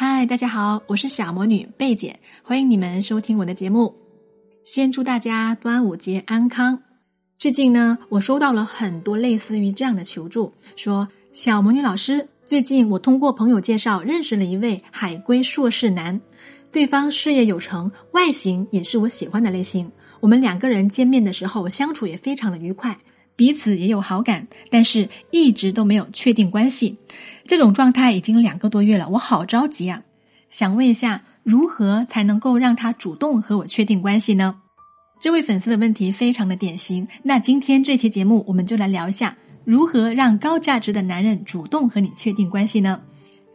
嗨，大家好，我是小魔女贝姐，欢迎你们收听我的节目。先祝大家端午节安康。最近呢，我收到了很多类似于这样的求助，说小魔女老师，最近我通过朋友介绍认识了一位海归硕士男，对方事业有成，外形也是我喜欢的类型。我们两个人见面的时候相处也非常的愉快，彼此也有好感，但是一直都没有确定关系。这种状态已经两个多月了，我好着急啊！想问一下，如何才能够让他主动和我确定关系呢？这位粉丝的问题非常的典型，那今天这期节目我们就来聊一下如何让高价值的男人主动和你确定关系呢？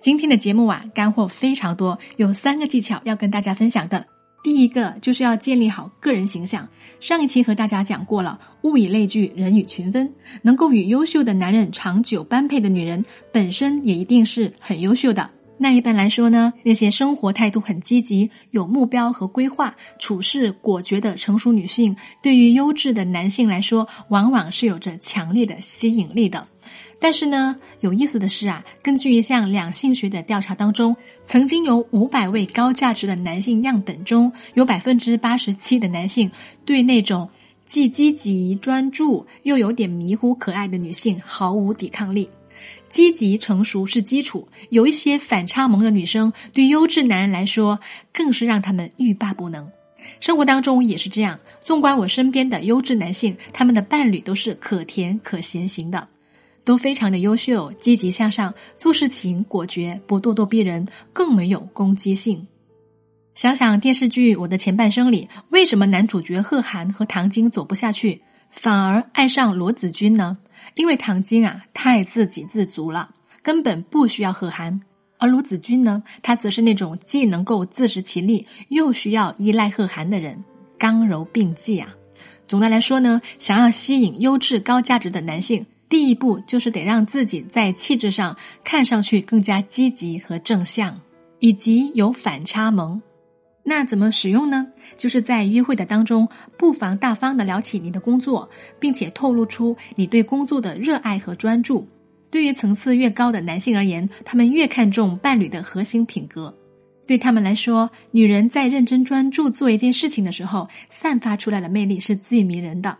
今天的节目啊，干货非常多，有三个技巧要跟大家分享的。第一个就是要建立好个人形象。上一期和大家讲过了，物以类聚，人以群分，能够与优秀的男人长久般配的女人，本身也一定是很优秀的。那一般来说呢，那些生活态度很积极、有目标和规划、处事果决的成熟女性，对于优质的男性来说，往往是有着强烈的吸引力的。但是呢，有意思的是啊，根据一项两性学的调查当中，曾经有五百位高价值的男性样本中，有百分之八十七的男性对那种既积极专注又有点迷糊可爱的女性毫无抵抗力。积极成熟是基础，有一些反差萌的女生，对优质男人来说更是让他们欲罢不能。生活当中也是这样。纵观我身边的优质男性，他们的伴侣都是可甜可咸型的，都非常的优秀，积极向上，做事情果决，不咄咄逼人，更没有攻击性。想想电视剧《我的前半生》里，为什么男主角贺涵和唐晶走不下去，反而爱上罗子君呢？因为唐晶啊太自给自足了，根本不需要贺涵；而罗子君呢，他则是那种既能够自食其力，又需要依赖贺涵的人，刚柔并济啊。总的来说呢，想要吸引优质高价值的男性，第一步就是得让自己在气质上看上去更加积极和正向，以及有反差萌。那怎么使用呢？就是在约会的当中，不妨大方的聊起你的工作，并且透露出你对工作的热爱和专注。对于层次越高的男性而言，他们越看重伴侣的核心品格。对他们来说，女人在认真专注做一件事情的时候，散发出来的魅力是最迷人的。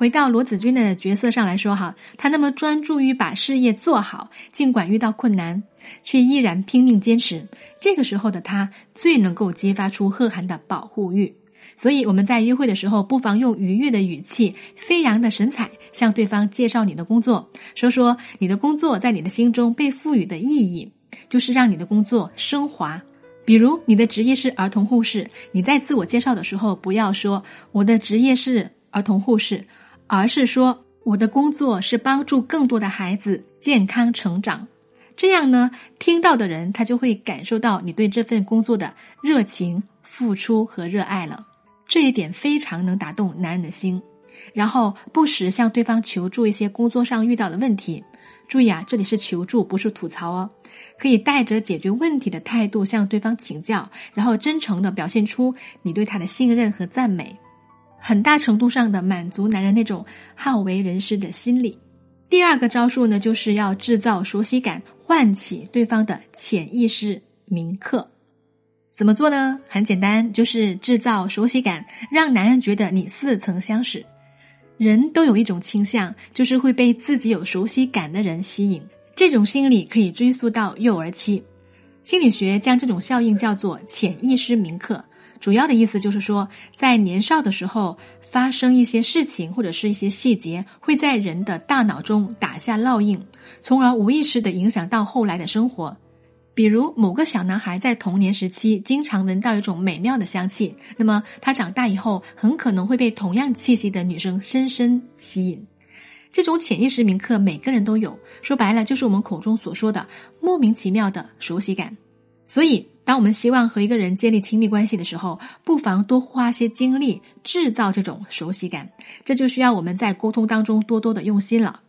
回到罗子君的角色上来说，哈，他那么专注于把事业做好，尽管遇到困难，却依然拼命坚持。这个时候的他，最能够激发出贺涵的保护欲。所以我们在约会的时候，不妨用愉悦的语气、飞扬的神采，向对方介绍你的工作，说说你的工作在你的心中被赋予的意义，就是让你的工作升华。比如你的职业是儿童护士，你在自我介绍的时候，不要说我的职业是儿童护士。而是说，我的工作是帮助更多的孩子健康成长，这样呢，听到的人他就会感受到你对这份工作的热情、付出和热爱了。这一点非常能打动男人的心。然后不时向对方求助一些工作上遇到的问题，注意啊，这里是求助，不是吐槽哦。可以带着解决问题的态度向对方请教，然后真诚的表现出你对他的信任和赞美。很大程度上的满足男人那种好为人师的心理。第二个招数呢，就是要制造熟悉感，唤起对方的潜意识铭刻。怎么做呢？很简单，就是制造熟悉感，让男人觉得你似曾相识。人都有一种倾向，就是会被自己有熟悉感的人吸引。这种心理可以追溯到幼儿期，心理学将这种效应叫做潜意识铭刻。主要的意思就是说，在年少的时候发生一些事情或者是一些细节，会在人的大脑中打下烙印，从而无意识的影响到后来的生活。比如，某个小男孩在童年时期经常闻到一种美妙的香气，那么他长大以后很可能会被同样气息的女生深深吸引。这种潜意识铭刻，每个人都有，说白了就是我们口中所说的莫名其妙的熟悉感。所以。当我们希望和一个人建立亲密关系的时候，不妨多花些精力制造这种熟悉感。这就需要我们在沟通当中多多的用心了。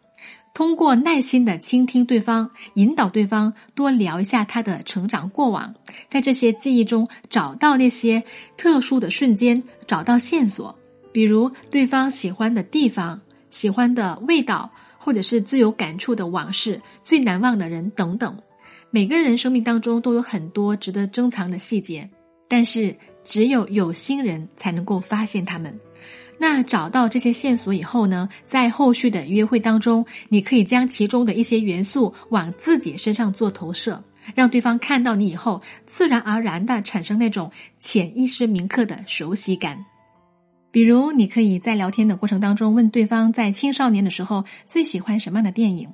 通过耐心的倾听对方，引导对方多聊一下他的成长过往，在这些记忆中找到那些特殊的瞬间，找到线索，比如对方喜欢的地方、喜欢的味道，或者是最有感触的往事、最难忘的人等等。每个人生命当中都有很多值得珍藏的细节，但是只有有心人才能够发现他们。那找到这些线索以后呢，在后续的约会当中，你可以将其中的一些元素往自己身上做投射，让对方看到你以后，自然而然的产生那种潜意识铭刻的熟悉感。比如，你可以在聊天的过程当中问对方，在青少年的时候最喜欢什么样的电影，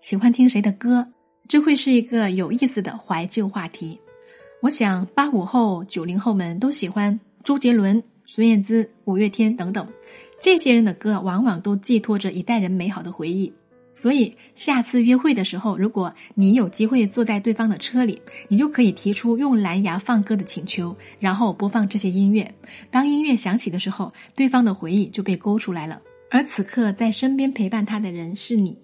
喜欢听谁的歌，这会是一个有意思的怀旧话题。我想，八五后、九零后们都喜欢周杰伦。孙燕姿、五月天等等，这些人的歌往往都寄托着一代人美好的回忆。所以，下次约会的时候，如果你有机会坐在对方的车里，你就可以提出用蓝牙放歌的请求，然后播放这些音乐。当音乐响起的时候，对方的回忆就被勾出来了。而此刻在身边陪伴他的人是你，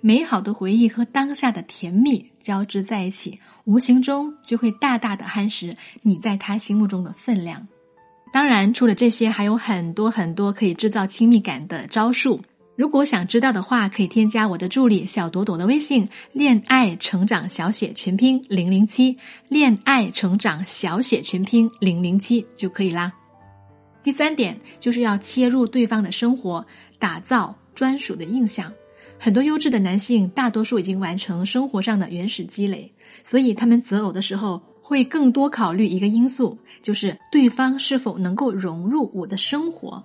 美好的回忆和当下的甜蜜交织在一起，无形中就会大大的夯实你在他心目中的分量。当然，除了这些，还有很多很多可以制造亲密感的招数。如果想知道的话，可以添加我的助理小朵朵的微信“恋爱成长小写全拼零零七”，恋爱成长小写全拼零零七就可以啦。第三点就是要切入对方的生活，打造专属的印象。很多优质的男性，大多数已经完成生活上的原始积累，所以他们择偶的时候。会更多考虑一个因素，就是对方是否能够融入我的生活，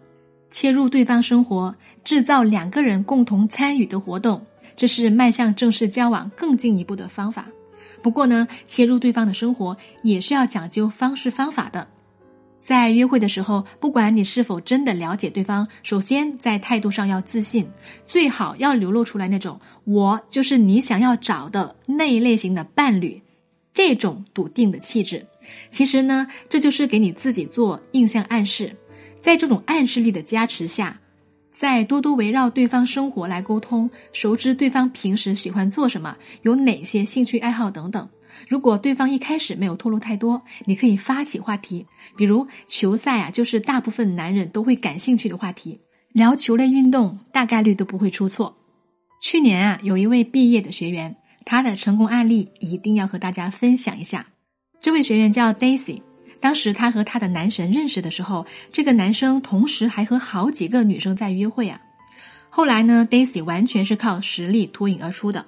切入对方生活，制造两个人共同参与的活动，这是迈向正式交往更进一步的方法。不过呢，切入对方的生活也是要讲究方式方法的。在约会的时候，不管你是否真的了解对方，首先在态度上要自信，最好要流露出来那种“我就是你想要找的那一类型的伴侣”。这种笃定的气质，其实呢，这就是给你自己做印象暗示。在这种暗示力的加持下，再多多围绕对方生活来沟通，熟知对方平时喜欢做什么，有哪些兴趣爱好等等。如果对方一开始没有透露太多，你可以发起话题，比如球赛啊，就是大部分男人都会感兴趣的话题，聊球类运动大概率都不会出错。去年啊，有一位毕业的学员。他的成功案例一定要和大家分享一下。这位学员叫 Daisy，当时他和他的男神认识的时候，这个男生同时还和好几个女生在约会啊。后来呢，Daisy 完全是靠实力脱颖而出的。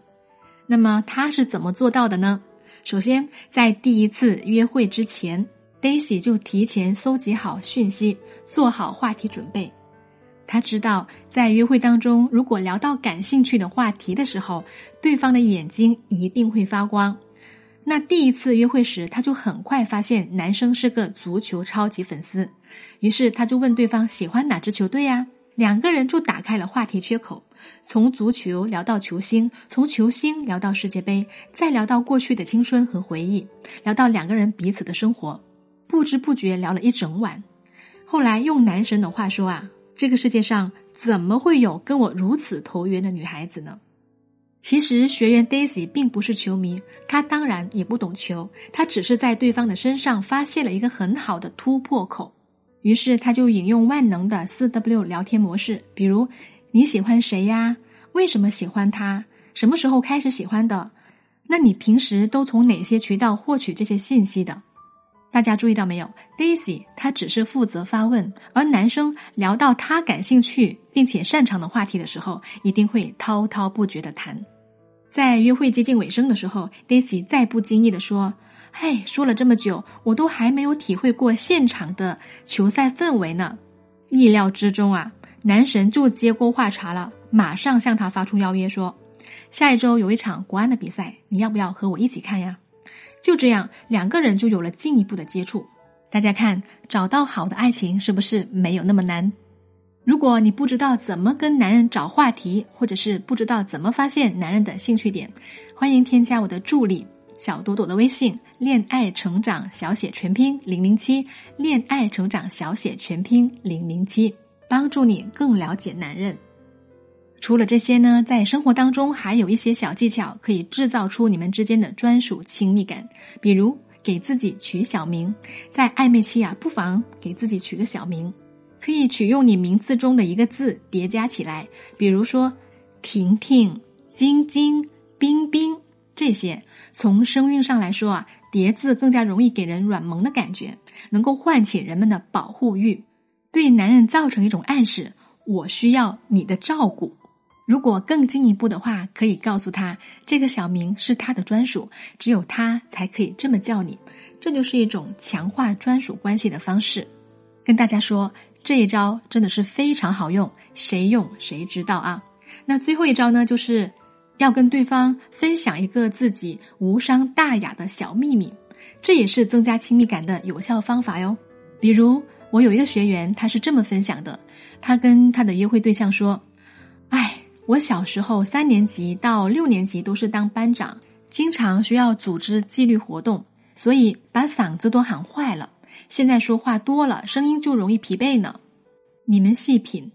那么他是怎么做到的呢？首先，在第一次约会之前，Daisy 就提前搜集好讯息，做好话题准备。他知道，在约会当中，如果聊到感兴趣的话题的时候，对方的眼睛一定会发光。那第一次约会时，他就很快发现男生是个足球超级粉丝，于是他就问对方喜欢哪支球队呀？两个人就打开了话题缺口，从足球聊到球星，从球星聊到世界杯，再聊到过去的青春和回忆，聊到两个人彼此的生活，不知不觉聊了一整晚。后来用男神的话说啊。这个世界上怎么会有跟我如此投缘的女孩子呢？其实学员 Daisy 并不是球迷，她当然也不懂球，她只是在对方的身上发现了一个很好的突破口。于是他就引用万能的四 W 聊天模式，比如你喜欢谁呀？为什么喜欢他？什么时候开始喜欢的？那你平时都从哪些渠道获取这些信息的？大家注意到没有？Daisy 她只是负责发问，而男生聊到他感兴趣并且擅长的话题的时候，一定会滔滔不绝的谈。在约会接近尾声的时候，Daisy 再不经意的说：“嘿，说了这么久，我都还没有体会过现场的球赛氛围呢。”意料之中啊，男神就接过话茬了，马上向他发出邀约说：“下一周有一场国安的比赛，你要不要和我一起看呀？”就这样，两个人就有了进一步的接触。大家看，找到好的爱情是不是没有那么难？如果你不知道怎么跟男人找话题，或者是不知道怎么发现男人的兴趣点，欢迎添加我的助理小朵朵的微信“恋爱成长小写全拼零零七”，恋爱成长小写全拼零零七，帮助你更了解男人。除了这些呢，在生活当中还有一些小技巧可以制造出你们之间的专属亲密感，比如给自己取小名，在暧昧期啊，不妨给自己取个小名，可以取用你名字中的一个字叠加起来，比如说婷婷、晶晶、冰冰这些，从声韵上来说啊，叠字更加容易给人软萌的感觉，能够唤起人们的保护欲，对男人造成一种暗示：我需要你的照顾。如果更进一步的话，可以告诉他这个小名是他的专属，只有他才可以这么叫你。这就是一种强化专属关系的方式。跟大家说，这一招真的是非常好用，谁用谁知道啊。那最后一招呢，就是要跟对方分享一个自己无伤大雅的小秘密，这也是增加亲密感的有效方法哟。比如，我有一个学员，他是这么分享的：他跟他的约会对象说，哎。我小时候三年级到六年级都是当班长，经常需要组织纪律活动，所以把嗓子都喊坏了。现在说话多了，声音就容易疲惫呢。你们细品，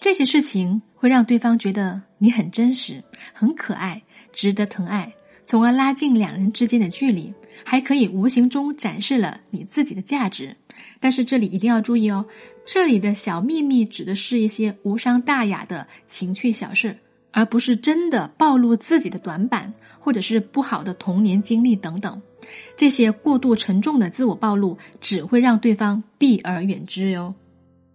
这些事情会让对方觉得你很真实、很可爱、值得疼爱，从而拉近两人之间的距离，还可以无形中展示了你自己的价值。但是这里一定要注意哦。这里的小秘密指的是一些无伤大雅的情趣小事，而不是真的暴露自己的短板或者是不好的童年经历等等。这些过度沉重的自我暴露只会让对方避而远之哟。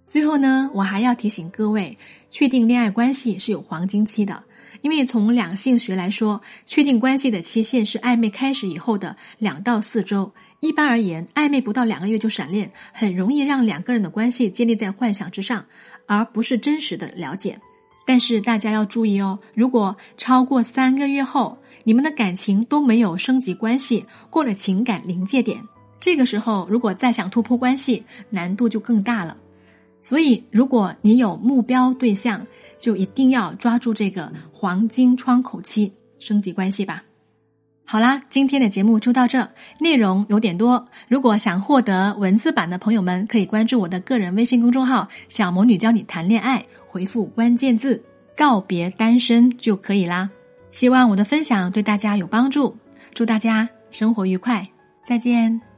最后呢，我还要提醒各位，确定恋爱关系是有黄金期的，因为从两性学来说，确定关系的期限是暧昧开始以后的两到四周。一般而言，暧昧不到两个月就闪恋，很容易让两个人的关系建立在幻想之上，而不是真实的了解。但是大家要注意哦，如果超过三个月后，你们的感情都没有升级关系，过了情感临界点，这个时候如果再想突破关系，难度就更大了。所以，如果你有目标对象，就一定要抓住这个黄金窗口期升级关系吧。好啦，今天的节目就到这，内容有点多。如果想获得文字版的朋友们，可以关注我的个人微信公众号“小魔女教你谈恋爱”，回复关键字“告别单身”就可以啦。希望我的分享对大家有帮助，祝大家生活愉快，再见。